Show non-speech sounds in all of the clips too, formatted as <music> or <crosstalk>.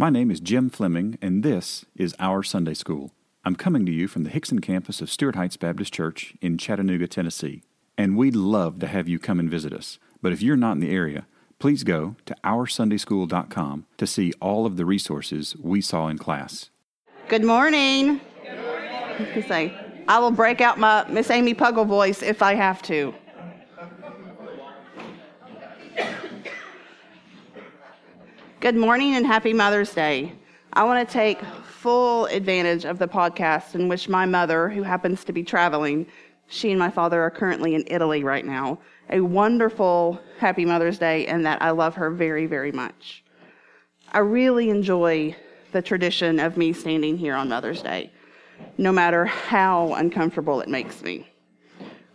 My name is Jim Fleming, and this is Our Sunday School. I'm coming to you from the Hixson campus of Stuart Heights Baptist Church in Chattanooga, Tennessee. And we'd love to have you come and visit us. But if you're not in the area, please go to OurSundaySchool.com to see all of the resources we saw in class. Good morning. Good morning. <laughs> I will break out my Miss Amy Puggle voice if I have to. Good morning and happy Mother's Day. I want to take full advantage of the podcast in which my mother, who happens to be traveling, she and my father are currently in Italy right now. A wonderful happy Mother's Day, and that I love her very, very much. I really enjoy the tradition of me standing here on Mother's Day, no matter how uncomfortable it makes me.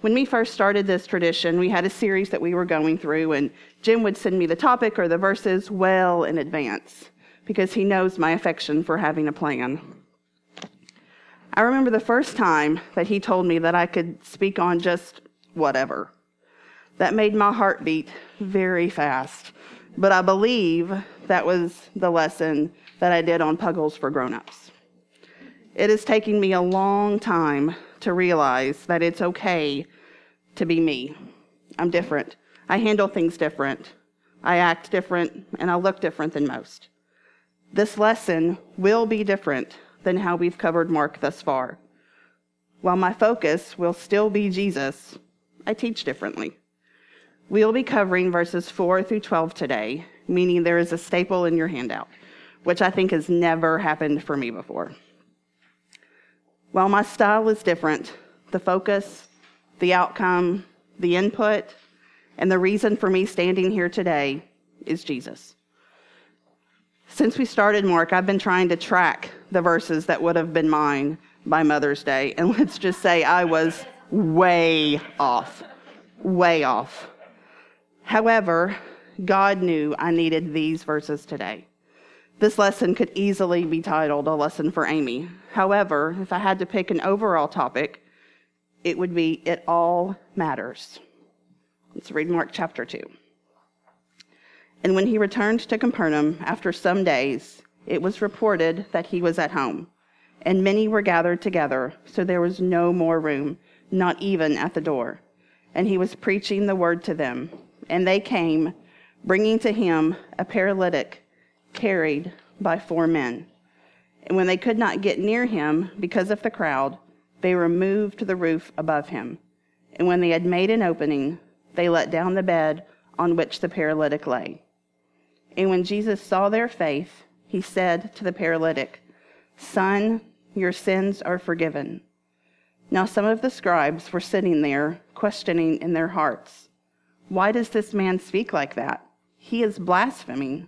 When we first started this tradition, we had a series that we were going through, and Jim would send me the topic or the verses well in advance because he knows my affection for having a plan. I remember the first time that he told me that I could speak on just whatever. That made my heart beat very fast, but I believe that was the lesson that I did on Puggles for Grown-ups. It is taking me a long time to realize that it's okay to be me. I'm different. I handle things different. I act different, and I look different than most. This lesson will be different than how we've covered Mark thus far. While my focus will still be Jesus, I teach differently. We'll be covering verses 4 through 12 today, meaning there is a staple in your handout, which I think has never happened for me before. While my style is different, the focus, the outcome, the input, and the reason for me standing here today is Jesus. Since we started Mark, I've been trying to track the verses that would have been mine by Mother's Day. And <laughs> let's just say I was way off. Way off. However, God knew I needed these verses today. This lesson could easily be titled A Lesson for Amy. However, if I had to pick an overall topic, it would be It All Matters. Let's read Mark chapter 2. And when he returned to Capernaum after some days, it was reported that he was at home. And many were gathered together, so there was no more room, not even at the door. And he was preaching the word to them. And they came, bringing to him a paralytic carried by four men. And when they could not get near him because of the crowd, they removed the roof above him. And when they had made an opening, they let down the bed on which the paralytic lay. And when Jesus saw their faith, he said to the paralytic, Son, your sins are forgiven. Now some of the scribes were sitting there, questioning in their hearts, Why does this man speak like that? He is blaspheming.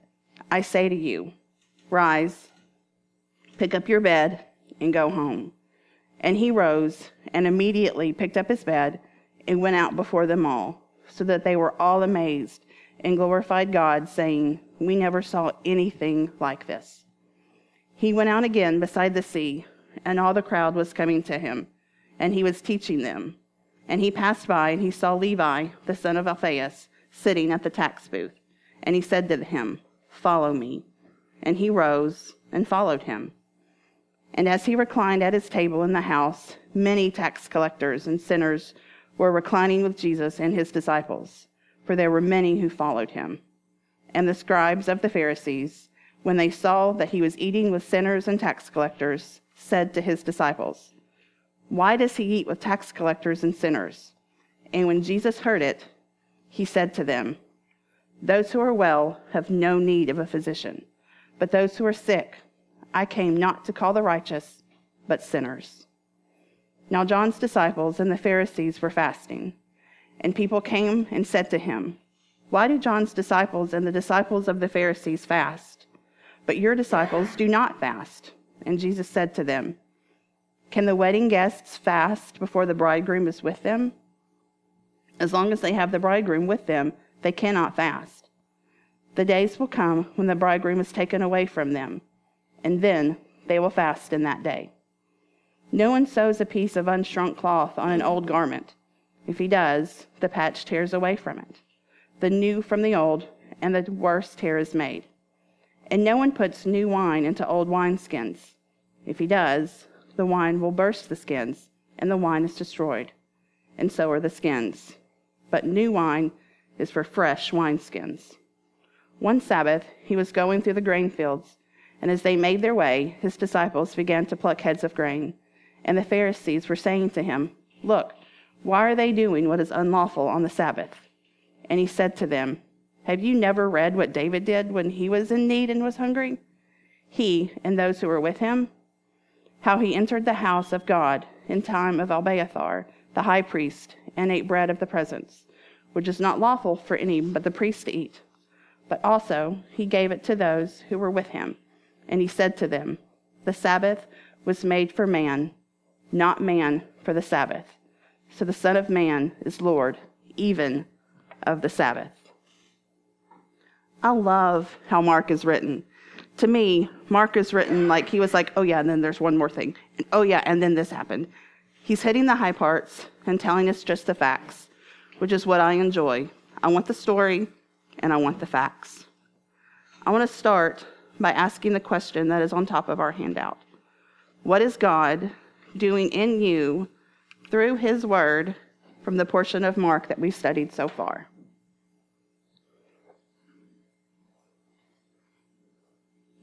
I say to you, Rise, pick up your bed, and go home. And he rose and immediately picked up his bed and went out before them all, so that they were all amazed and glorified God, saying, We never saw anything like this. He went out again beside the sea, and all the crowd was coming to him, and he was teaching them. And he passed by, and he saw Levi, the son of Alphaeus, sitting at the tax booth. And he said to him, Follow me. And he rose and followed him. And as he reclined at his table in the house, many tax collectors and sinners were reclining with Jesus and his disciples for there were many who followed him. And the scribes of the Pharisees, when they saw that he was eating with sinners and tax collectors, said to his disciples, Why does he eat with tax collectors and sinners? And when Jesus heard it, he said to them, Those who are well have no need of a physician, but those who are sick, I came not to call the righteous, but sinners. Now John's disciples and the Pharisees were fasting. And people came and said to him, Why do John's disciples and the disciples of the Pharisees fast, but your disciples do not fast. And Jesus said to them, Can the wedding guests fast before the bridegroom is with them? As long as they have the bridegroom with them, they cannot fast. The days will come when the bridegroom is taken away from them, and then they will fast in that day. No one sews a piece of unshrunk cloth on an old garment. If he does, the patch tears away from it. The new from the old, and the worse tear is made. And no one puts new wine into old wineskins. If he does, the wine will burst the skins, and the wine is destroyed. And so are the skins. But new wine is for fresh wineskins. One Sabbath, he was going through the grain fields, and as they made their way, his disciples began to pluck heads of grain. And the Pharisees were saying to him, Look, why are they doing what is unlawful on the Sabbath? And he said to them, Have you never read what David did when he was in need and was hungry? He and those who were with him? How he entered the house of God in time of Abiathar, the high priest, and ate bread of the presence, which is not lawful for any but the priest to eat. But also he gave it to those who were with him. And he said to them, The Sabbath was made for man, not man for the Sabbath. So the Son of Man is Lord, even of the Sabbath. I love how Mark is written. To me, Mark is written like he was like, oh yeah, and then there's one more thing. And oh yeah, and then this happened. He's hitting the high parts and telling us just the facts, which is what I enjoy. I want the story and I want the facts. I want to start by asking the question that is on top of our handout What is God doing in you through his word from the portion of Mark that we've studied so far.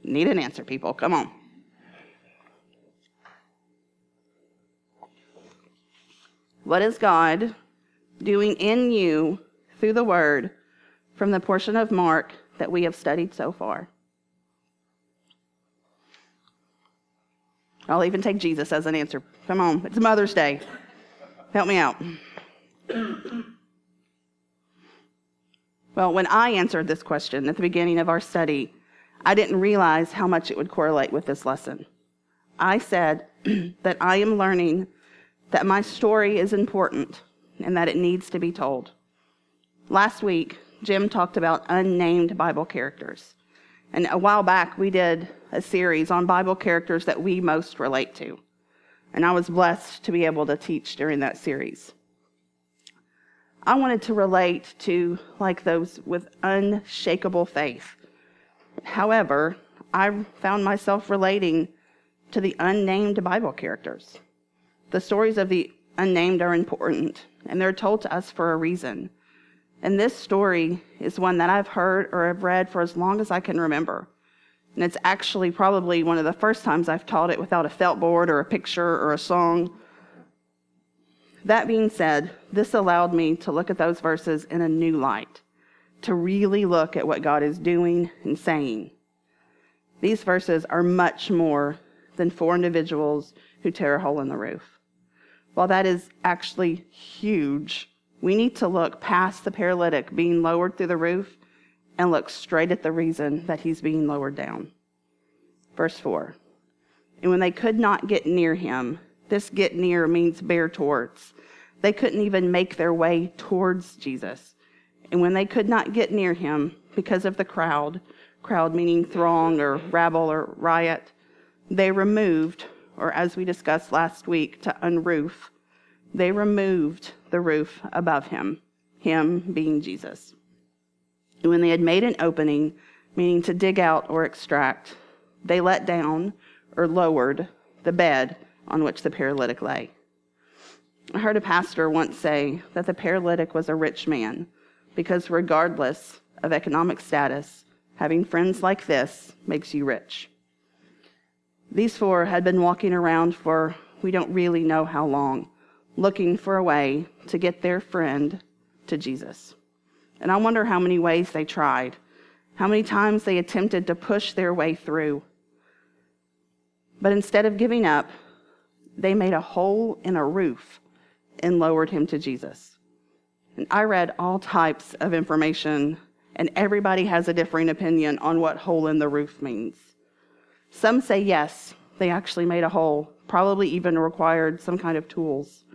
Need an answer, people. Come on. What is God doing in you through the word from the portion of Mark that we have studied so far? I'll even take Jesus as an answer. Come on, it's Mother's Day. Help me out. Well, when I answered this question at the beginning of our study, I didn't realize how much it would correlate with this lesson. I said <clears throat> that I am learning that my story is important and that it needs to be told. Last week, Jim talked about unnamed Bible characters. And a while back, we did a series on Bible characters that we most relate to. And I was blessed to be able to teach during that series. I wanted to relate to like those with unshakable faith. However, I found myself relating to the unnamed Bible characters. The stories of the unnamed are important, and they're told to us for a reason. And this story is one that I've heard or have read for as long as I can remember. And it's actually probably one of the first times I've taught it without a felt board or a picture or a song. That being said, this allowed me to look at those verses in a new light, to really look at what God is doing and saying. These verses are much more than four individuals who tear a hole in the roof. While that is actually huge, we need to look past the paralytic being lowered through the roof and look straight at the reason that he's being lowered down. Verse 4 And when they could not get near him, this get near means bear towards. They couldn't even make their way towards Jesus. And when they could not get near him because of the crowd, crowd meaning throng or rabble or riot, they removed, or as we discussed last week, to unroof, they removed the roof above him, him being Jesus. When they had made an opening, meaning to dig out or extract, they let down or lowered the bed on which the paralytic lay. I heard a pastor once say that the paralytic was a rich man because, regardless of economic status, having friends like this makes you rich. These four had been walking around for we don't really know how long, looking for a way to get their friend to Jesus. And I wonder how many ways they tried, how many times they attempted to push their way through. But instead of giving up, they made a hole in a roof and lowered him to Jesus. And I read all types of information, and everybody has a differing opinion on what hole in the roof means. Some say yes, they actually made a hole, probably even required some kind of tools.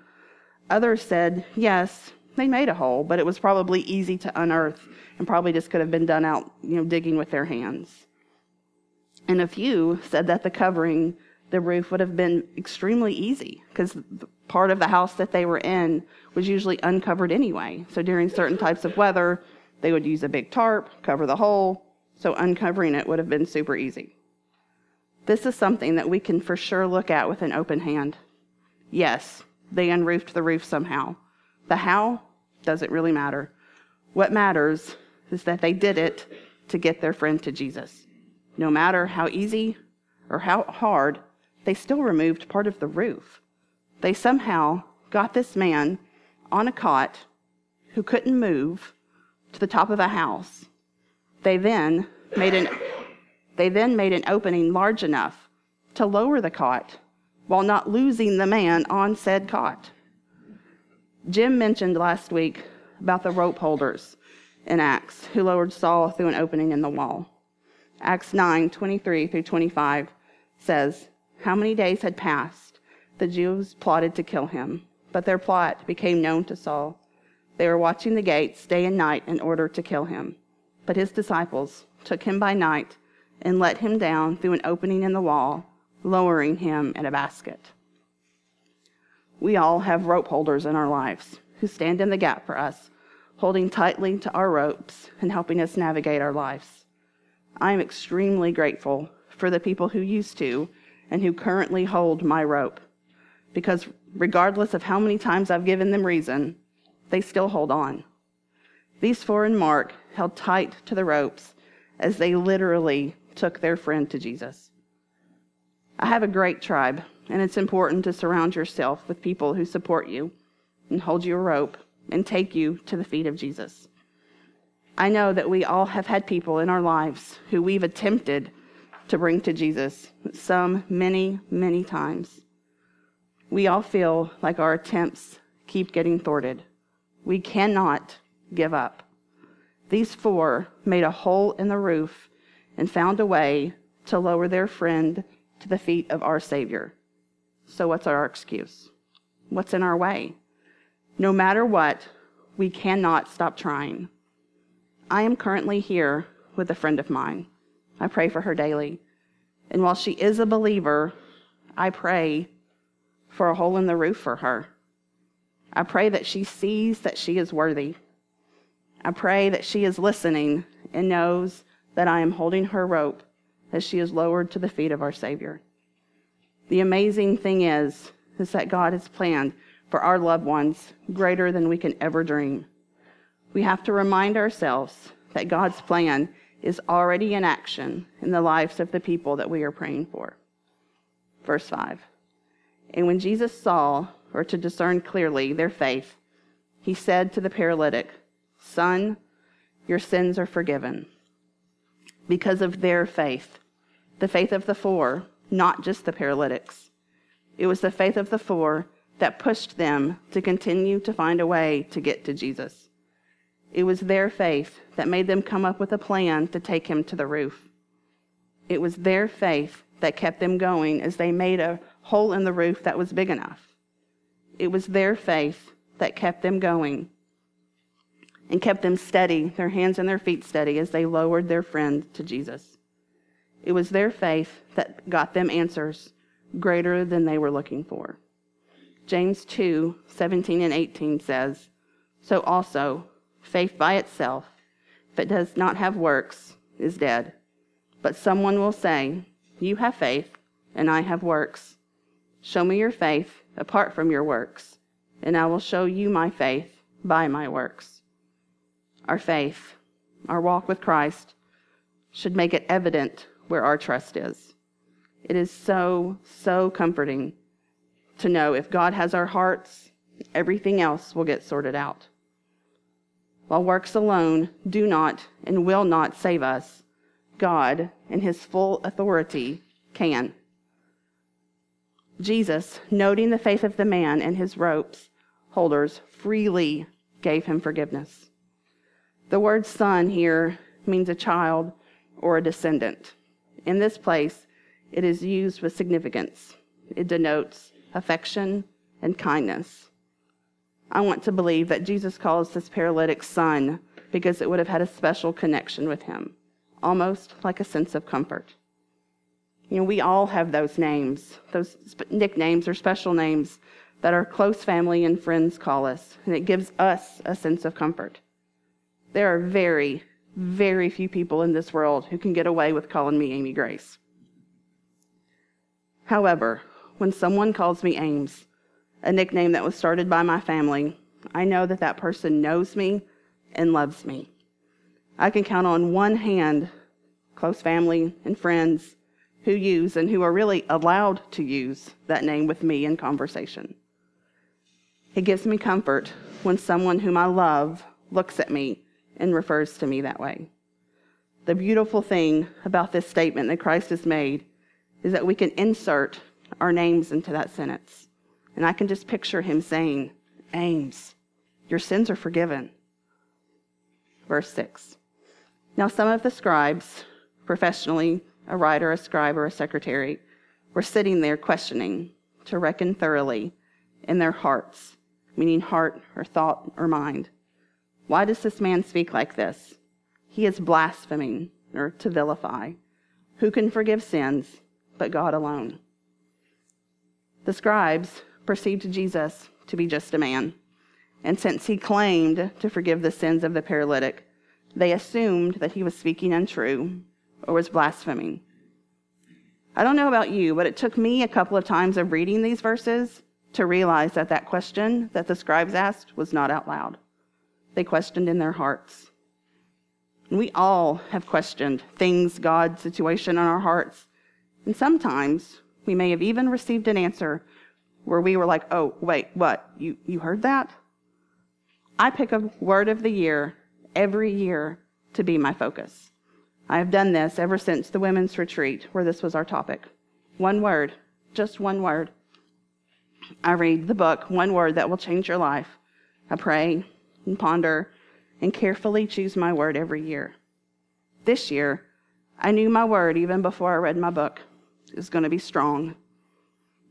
Others said yes, they made a hole, but it was probably easy to unearth and probably just could have been done out, you know, digging with their hands. And a few said that the covering the roof would have been extremely easy because part of the house that they were in was usually uncovered anyway. So during certain types of weather, they would use a big tarp, cover the hole, so uncovering it would have been super easy. This is something that we can for sure look at with an open hand. Yes, they unroofed the roof somehow. The how doesn't really matter. What matters is that they did it to get their friend to Jesus. No matter how easy or how hard, they still removed part of the roof. They somehow got this man on a cot who couldn't move to the top of a house. They then made an they then made an opening large enough to lower the cot while not losing the man on said cot. Jim mentioned last week about the rope holders in Acts who lowered Saul through an opening in the wall. Acts 9 23 through 25 says, How many days had passed? The Jews plotted to kill him, but their plot became known to Saul. They were watching the gates day and night in order to kill him. But his disciples took him by night and let him down through an opening in the wall, lowering him in a basket. We all have rope holders in our lives who stand in the gap for us, holding tightly to our ropes and helping us navigate our lives. I am extremely grateful for the people who used to and who currently hold my rope, because regardless of how many times I've given them reason, they still hold on. These four and Mark held tight to the ropes as they literally took their friend to Jesus. I have a great tribe, and it's important to surround yourself with people who support you and hold you a rope and take you to the feet of Jesus. I know that we all have had people in our lives who we've attempted to bring to Jesus, some many, many times. We all feel like our attempts keep getting thwarted. We cannot give up. These four made a hole in the roof and found a way to lower their friend to the feet of our Savior. So, what's our excuse? What's in our way? No matter what, we cannot stop trying. I am currently here with a friend of mine. I pray for her daily. And while she is a believer, I pray for a hole in the roof for her. I pray that she sees that she is worthy. I pray that she is listening and knows that I am holding her rope as she is lowered to the feet of our Savior. The amazing thing is, is that God has planned for our loved ones greater than we can ever dream. We have to remind ourselves that God's plan is already in action in the lives of the people that we are praying for. Verse 5. And when Jesus saw, or to discern clearly, their faith, he said to the paralytic, Son, your sins are forgiven. Because of their faith, the faith of the four, not just the paralytics. It was the faith of the four that pushed them to continue to find a way to get to Jesus. It was their faith that made them come up with a plan to take him to the roof. It was their faith that kept them going as they made a hole in the roof that was big enough. It was their faith that kept them going and kept them steady, their hands and their feet steady, as they lowered their friend to Jesus. It was their faith that got them answers greater than they were looking for. James 2 17 and 18 says, So also, faith by itself, if it does not have works, is dead. But someone will say, You have faith, and I have works. Show me your faith apart from your works, and I will show you my faith by my works. Our faith, our walk with Christ, should make it evident where our trust is. It is so, so comforting to know if God has our hearts, everything else will get sorted out. While works alone do not and will not save us, God, in his full authority, can. Jesus, noting the faith of the man and his ropes holders, freely gave him forgiveness. The word son here means a child or a descendant. In this place, it is used with significance. It denotes affection and kindness. I want to believe that Jesus calls this paralytic son because it would have had a special connection with him, almost like a sense of comfort. You know, we all have those names, those nicknames or special names that our close family and friends call us, and it gives us a sense of comfort. There are very, very few people in this world who can get away with calling me Amy Grace. However, when someone calls me Ames, a nickname that was started by my family, I know that that person knows me and loves me. I can count on one hand close family and friends who use and who are really allowed to use that name with me in conversation. It gives me comfort when someone whom I love looks at me and refers to me that way. The beautiful thing about this statement that Christ has made is that we can insert our names into that sentence. And I can just picture him saying, Ames, your sins are forgiven. Verse 6. Now, some of the scribes, professionally, a writer, a scribe, or a secretary, were sitting there questioning to reckon thoroughly in their hearts meaning heart or thought or mind. Why does this man speak like this? He is blaspheming or to vilify. Who can forgive sins but God alone? The scribes perceived Jesus to be just a man, and since he claimed to forgive the sins of the paralytic, they assumed that he was speaking untrue or was blaspheming. I don't know about you, but it took me a couple of times of reading these verses to realize that that question that the scribes asked was not out loud. They questioned in their hearts. And we all have questioned things, God, situation in our hearts. And sometimes we may have even received an answer where we were like, oh, wait, what? You, you heard that? I pick a word of the year every year to be my focus. I have done this ever since the women's retreat where this was our topic. One word, just one word. I read the book, One Word That Will Change Your Life. I pray and ponder and carefully choose my word every year. This year, I knew my word even before I read my book. It was going to be strong.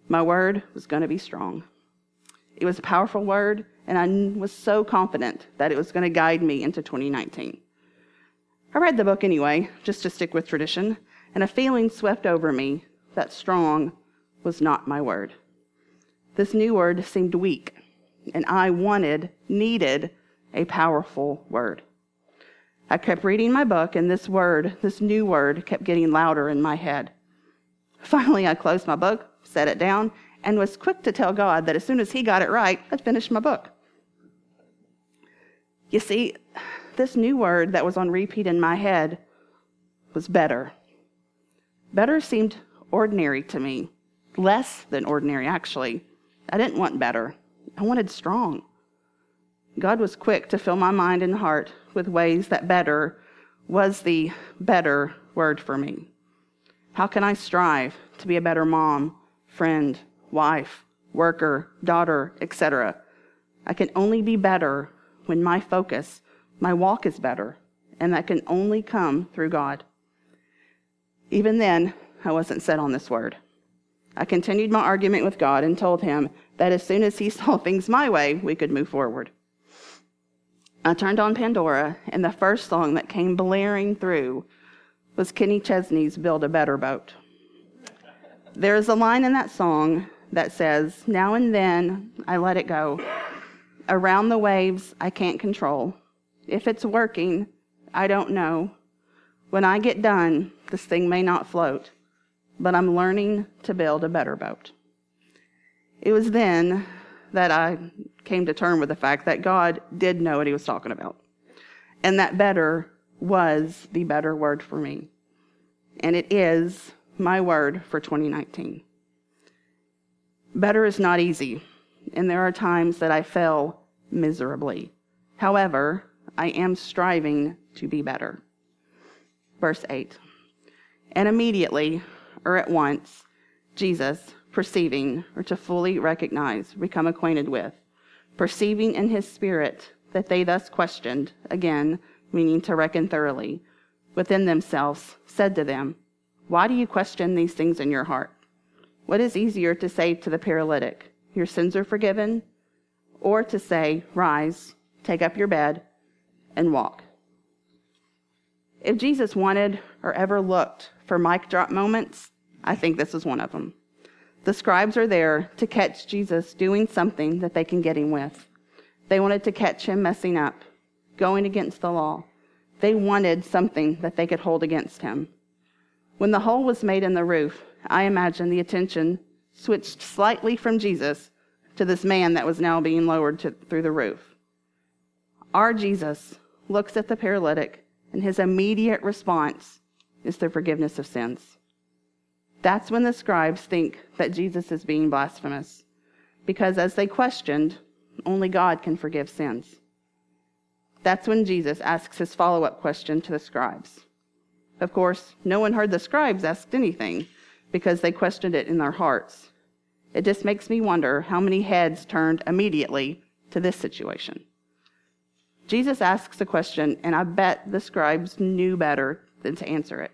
My word was going to be strong. It was a powerful word, and I was so confident that it was going to guide me into 2019. I read the book anyway, just to stick with tradition, and a feeling swept over me that strong was not my word. This new word seemed weak, and I wanted, needed a powerful word. I kept reading my book, and this word, this new word, kept getting louder in my head. Finally, I closed my book, set it down, and was quick to tell God that as soon as He got it right, I'd finish my book. You see, this new word that was on repeat in my head was better. Better seemed ordinary to me, less than ordinary, actually. I didn't want better, I wanted strong. God was quick to fill my mind and heart with ways that better was the better word for me. How can I strive to be a better mom, friend, wife, worker, daughter, etc.? I can only be better when my focus, my walk is better, and that can only come through God. Even then, I wasn't set on this word. I continued my argument with God and told him that as soon as he <laughs> saw things my way, we could move forward. I turned on Pandora, and the first song that came blaring through was Kenny Chesney's Build a Better Boat. There is a line in that song that says, Now and then I let it go. Around the waves I can't control. If it's working, I don't know. When I get done, this thing may not float but I'm learning to build a better boat. It was then that I came to term with the fact that God did know what he was talking about. And that better was the better word for me. And it is my word for 2019. Better is not easy, and there are times that I fail miserably. However, I am striving to be better. Verse 8 And immediately or at once, Jesus, perceiving or to fully recognize, become acquainted with, perceiving in his spirit that they thus questioned, again, meaning to reckon thoroughly, within themselves, said to them, Why do you question these things in your heart? What is easier to say to the paralytic, Your sins are forgiven? Or to say, Rise, take up your bed, and walk? If Jesus wanted or ever looked for mic drop moments, I think this is one of them. The scribes are there to catch Jesus doing something that they can get him with. They wanted to catch him messing up, going against the law. They wanted something that they could hold against him. When the hole was made in the roof, I imagine the attention switched slightly from Jesus to this man that was now being lowered to, through the roof. Our Jesus looks at the paralytic, and his immediate response is the forgiveness of sins. That's when the scribes think that Jesus is being blasphemous, because as they questioned, only God can forgive sins. That's when Jesus asks his follow up question to the scribes. Of course, no one heard the scribes ask anything because they questioned it in their hearts. It just makes me wonder how many heads turned immediately to this situation. Jesus asks a question, and I bet the scribes knew better than to answer it.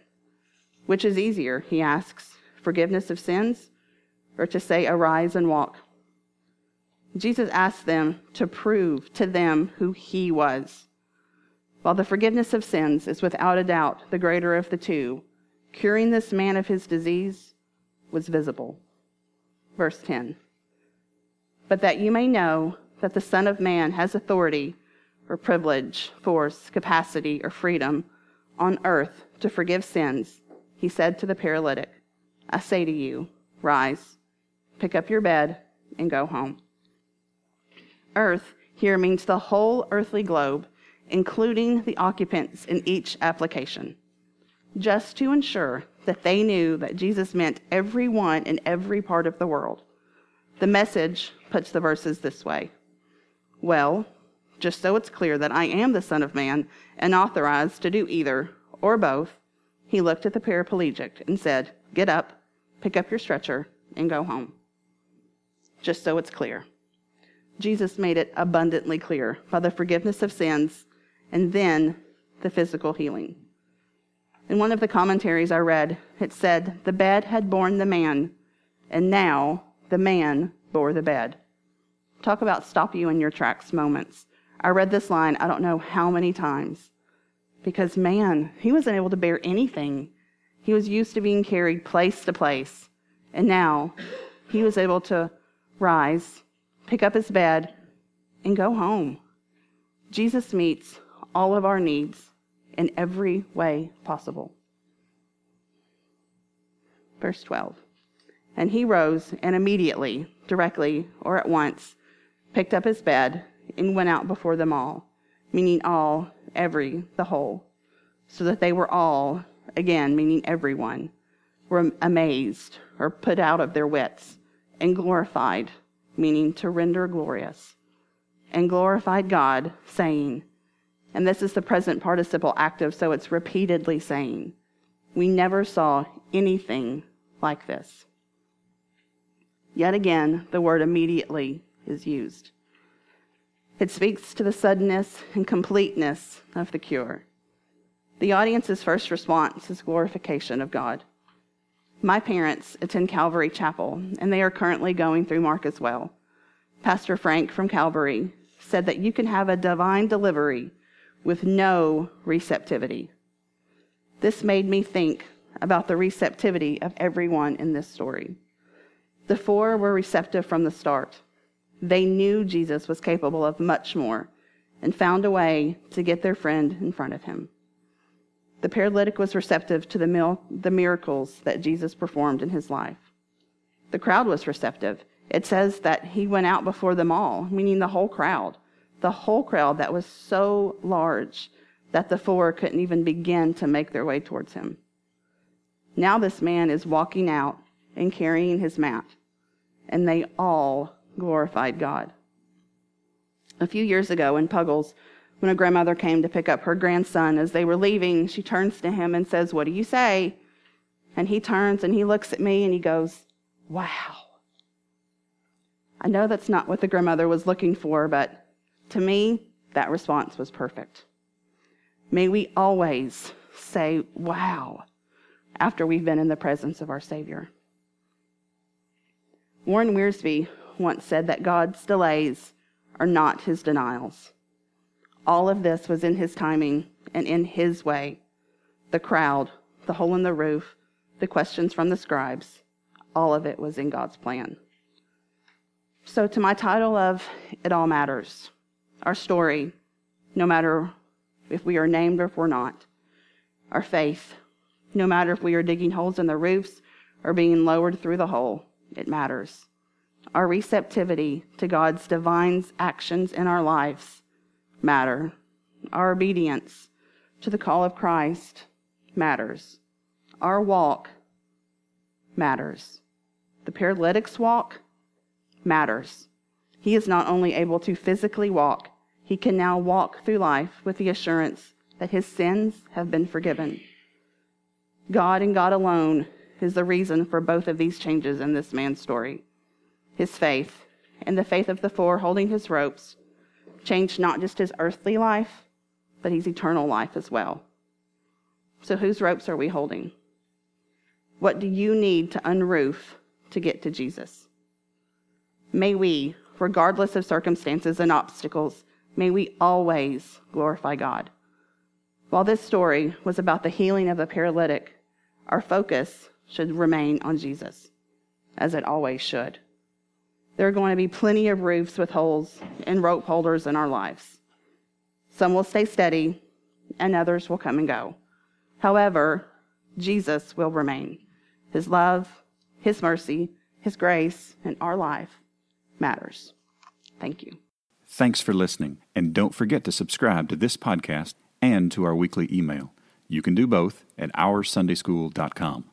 Which is easier, he asks, forgiveness of sins, or to say, arise and walk? Jesus asked them to prove to them who he was. While the forgiveness of sins is without a doubt the greater of the two, curing this man of his disease was visible. Verse 10 But that you may know that the Son of Man has authority or privilege, force, capacity, or freedom on earth to forgive sins, he said to the paralytic, I say to you, rise, pick up your bed, and go home. Earth here means the whole earthly globe, including the occupants in each application, just to ensure that they knew that Jesus meant everyone in every part of the world. The message puts the verses this way Well, just so it's clear that I am the Son of Man and authorized to do either or both, he looked at the paraplegic and said, Get up, pick up your stretcher, and go home. Just so it's clear. Jesus made it abundantly clear by the forgiveness of sins and then the physical healing. In one of the commentaries I read, it said, The bed had borne the man, and now the man bore the bed. Talk about stop you in your tracks moments. I read this line, I don't know how many times, because man, he wasn't able to bear anything. He was used to being carried place to place, and now he was able to rise pick up his bed, and go home. Jesus meets all of our needs in every way possible. Verse 12. And he rose and immediately, directly, or at once, picked up his bed and went out before them all, meaning all, every, the whole, so that they were all, again, meaning everyone, were amazed or put out of their wits and glorified meaning to render glorious, and glorified God, saying, and this is the present participle active, so it's repeatedly saying, We never saw anything like this. Yet again, the word immediately is used. It speaks to the suddenness and completeness of the cure. The audience's first response is glorification of God. My parents attend Calvary Chapel, and they are currently going through Mark as well. Pastor Frank from Calvary said that you can have a divine delivery with no receptivity. This made me think about the receptivity of everyone in this story. The four were receptive from the start. They knew Jesus was capable of much more and found a way to get their friend in front of him. The paralytic was receptive to the, mil- the miracles that Jesus performed in his life. The crowd was receptive. It says that he went out before them all, meaning the whole crowd. The whole crowd that was so large that the four couldn't even begin to make their way towards him. Now this man is walking out and carrying his mat, and they all glorified God. A few years ago in Puggles, when a grandmother came to pick up her grandson, as they were leaving, she turns to him and says, What do you say? And he turns and he looks at me and he goes, Wow. I know that's not what the grandmother was looking for, but to me, that response was perfect. May we always say, Wow, after we've been in the presence of our Savior. Warren Wiersbe once said that God's delays are not his denials. All of this was in his timing and in his way. The crowd, the hole in the roof, the questions from the scribes, all of it was in God's plan. So, to my title of It All Matters, our story, no matter if we are named or if we're not, our faith, no matter if we are digging holes in the roofs or being lowered through the hole, it matters. Our receptivity to God's divine actions in our lives matter. Our obedience to the call of Christ matters. Our walk matters. The paralytic's walk matters. He is not only able to physically walk, he can now walk through life with the assurance that his sins have been forgiven. God and God alone is the reason for both of these changes in this man's story. His faith and the faith of the four holding his ropes changed not just his earthly life, but his eternal life as well. So, whose ropes are we holding? What do you need to unroof to get to Jesus? May we, regardless of circumstances and obstacles, may we always glorify God. While this story was about the healing of the paralytic, our focus should remain on Jesus, as it always should. There are going to be plenty of roofs with holes and rope holders in our lives. Some will stay steady, and others will come and go. However, Jesus will remain. His love, His mercy, His grace, and our life matters. Thank you. Thanks for listening, and don't forget to subscribe to this podcast and to our weekly email. You can do both at OurSundaySchool.com.